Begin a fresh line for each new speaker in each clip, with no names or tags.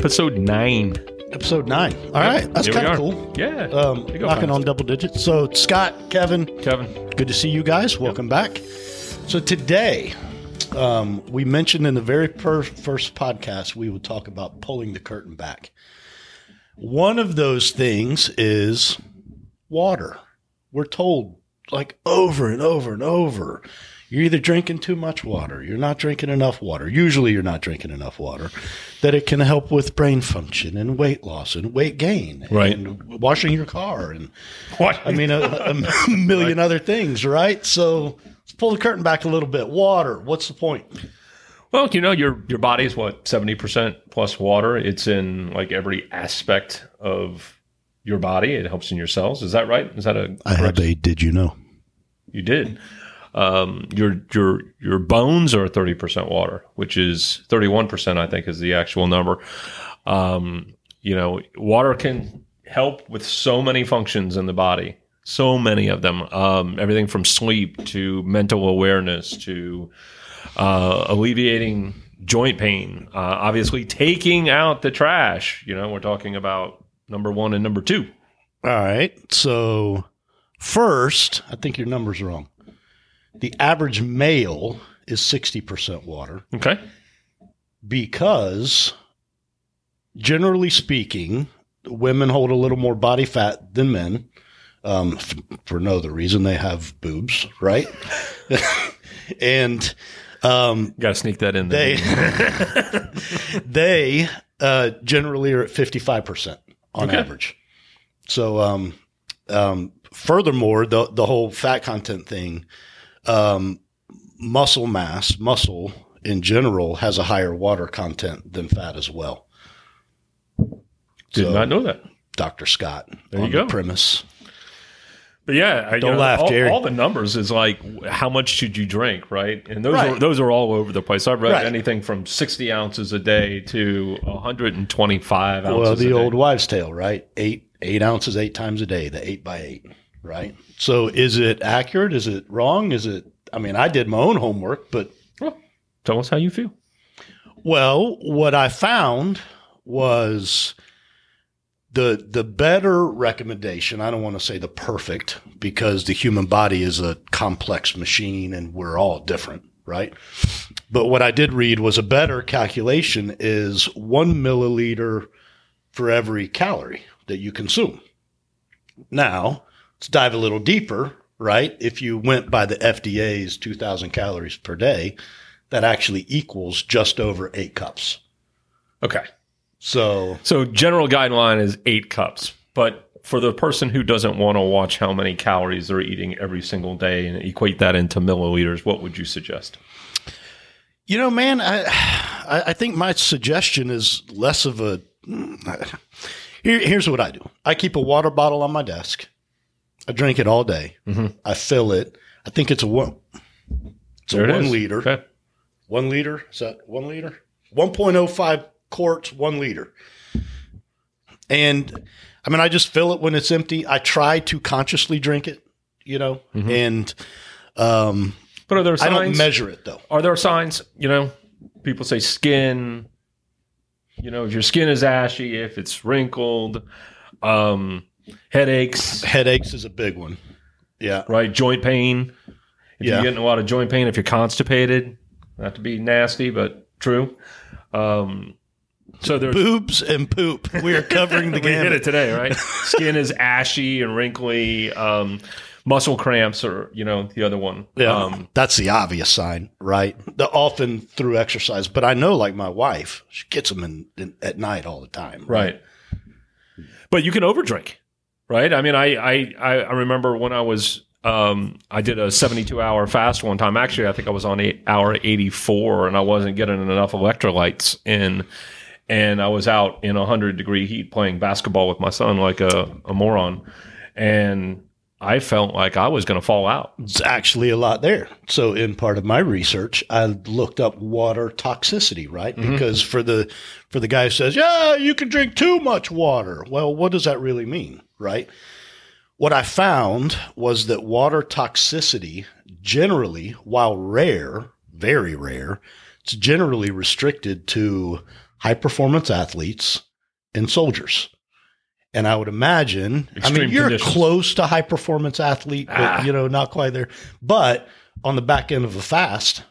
episode nine.
Episode nine. All right, that's
Here we
kind of
are.
cool.
Yeah.
Um,
They go
knocking on double digits. So Scott, Kevin,
Kevin.
good to see you guys. Welcome back. So today, um, we mentioned in the very per- first podcast we would talk about pulling the curtain back. One of those things is water. We're told like over and over and over. You're either drinking too much water, you're not drinking enough water. Usually, you're not drinking enough water. That it can help with brain function and weight loss and weight gain,
Right.
And washing your car, and
What?
I mean a, a million other things, right? So let's pull the curtain back a little bit. Water. What's the point?
Well, you know, your your body is what seventy percent plus water. It's in like every aspect of your body. It helps in your cells. Is that right? Is that a
I have a. Did you know?
You did. Um, your your your bones are thirty percent water, which is thirty one percent, I think, is the actual number. Um, you know, water can help with so many functions in the body, so many of them. Um, everything from sleep to mental awareness to uh, alleviating joint pain. Uh, obviously, taking out the trash. You know, we're talking about number one and number two.
All right. So first, I think your number's wrong. The average male is sixty percent water.
Okay.
because generally speaking, women hold a little more body fat than men. Um, f- for no other reason, they have boobs, right? and um,
Got to sneak that in there.
they they uh, generally are at fifty five percent on
Okay.
average. So, um, um, furthermore, the the whole fat content thing, um, muscle mass, muscle in general has a higher water content than fat as well.
Did
So,
not know that.
Dr. Scott.
There you go.
The premise.
But yeah, I,
Don't
know,
laugh,
all,
Jerry.
all the numbers is like how much should you drink, right? And those
Right.
are those are all over the place. I've read
Right.
anything from sixty ounces a day to one hundred and twenty five ounces.
Well, the old wives' tale, right? Eight eight ounces eight times a day, the eight by eight, right? So is it accurate? Is it wrong? Is it? I mean, I did my own homework, but
Well, tell us how you feel.
Well, what I found was the the better recommendation. I don't want to say the perfect because the human body is a complex machine and we're all different, right? But what I did read was a better calculation is one milliliter for every calorie that you consume. Now, let's dive a little deeper, right? If you went by the FDA's 2,000 calories per day, that actually equals just over eight cups.
Okay,
So,
so general guideline is eight cups, but for the person who doesn't want to watch how many calories they're eating every single day and equate that into milliliters, what would you suggest?
you know, man, I, I I think my suggestion is less of a. Hmm, here, here's what I do I keep a water bottle on my desk. I drink it all day.
Mhm.
I fill it. I think it's a one. It's
There
a
it
one
is.
liter.
Okay.
One liter. Is that one liter? 1.05 quarts, one liter. And I mean, I just fill it when it's empty. I try to consciously drink it, you know, and um,
But are there
I don't measure it though.
are there signs you know people say skin you know if your skin is ashy if it's wrinkled um headaches
Headaches is a big one. Yeah.
right joint pain if
Yeah.
you're getting a lot of joint pain if you're constipated not to be nasty but true um so there's
Boobs and poop. We are covering the
we hit it today right skin is ashy and wrinkly um muscle cramps or you know the other one
Yeah.
um
That's the obvious sign, right? The often through exercise. But I know, like my wife, she gets them in, in, at night all the time.
Right. But you can overdrink, right? I mean, I I I remember when I was um I did a 72 hour fast one time. Actually, I think I was on eight, hour 84 and I wasn't getting enough electrolytes in and I was out in 100 degree heat playing basketball with my son like a, a moron and I felt like I was going to fall out.
It's actually a lot there. So, in part of my research, I looked up water toxicity, right? Because for the for the guy who says, "Yeah, you can drink too much water," well, what does that really mean, right? What I found was that water toxicity generally, while rare, very rare, it's generally restricted to high performance athletes and soldiers. And I would imagine, I mean, you're
conditions.
close to high performance athlete, but
Ah.
you know, not quite there. But on the back end of a fast,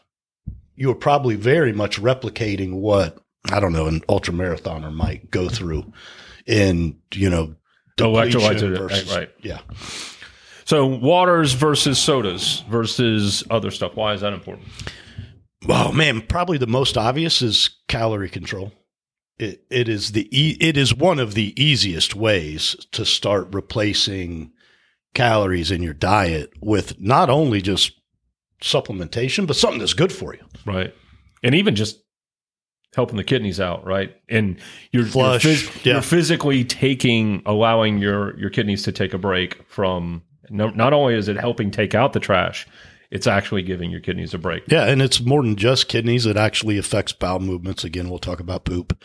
you are probably very much replicating what I don't know an ultra marathoner might go through in you know
Electrolytes are-
versus-
right.
yeah
So waters versus sodas versus other stuff. Why is that important?
Oh man, probably the most obvious is calorie control. It it is the e- it is one of the easiest ways to start replacing calories in your diet with not only just supplementation but something that's good for you.
Right. And even just helping the kidneys out, right? And you're
Flush,
you're, phys-
yeah.
you're physically taking allowing your your kidneys to take a break from no, not only is it helping take out the trash, it's actually giving your kidneys a break.
Yeah, and it's more than just kidneys. It actually affects bowel movements. Again, we'll talk about poop,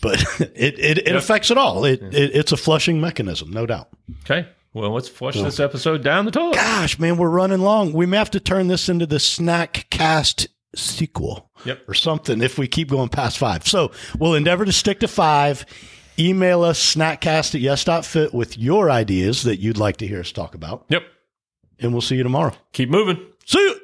but it it, it
Yep.
affects it all. It, it it's a flushing mechanism, no doubt.
Okay. Well, let's flush this episode down the toilet.
Gosh, man, we're running long. We may have to turn this into the snack cast sequel.
Yep.
Or something if we keep going past five. So we'll endeavor to stick to five. Email us snackcast at yes.fit with your ideas that you'd like to hear us talk about.
Yep.
And we'll see you tomorrow.
Keep moving.
See you.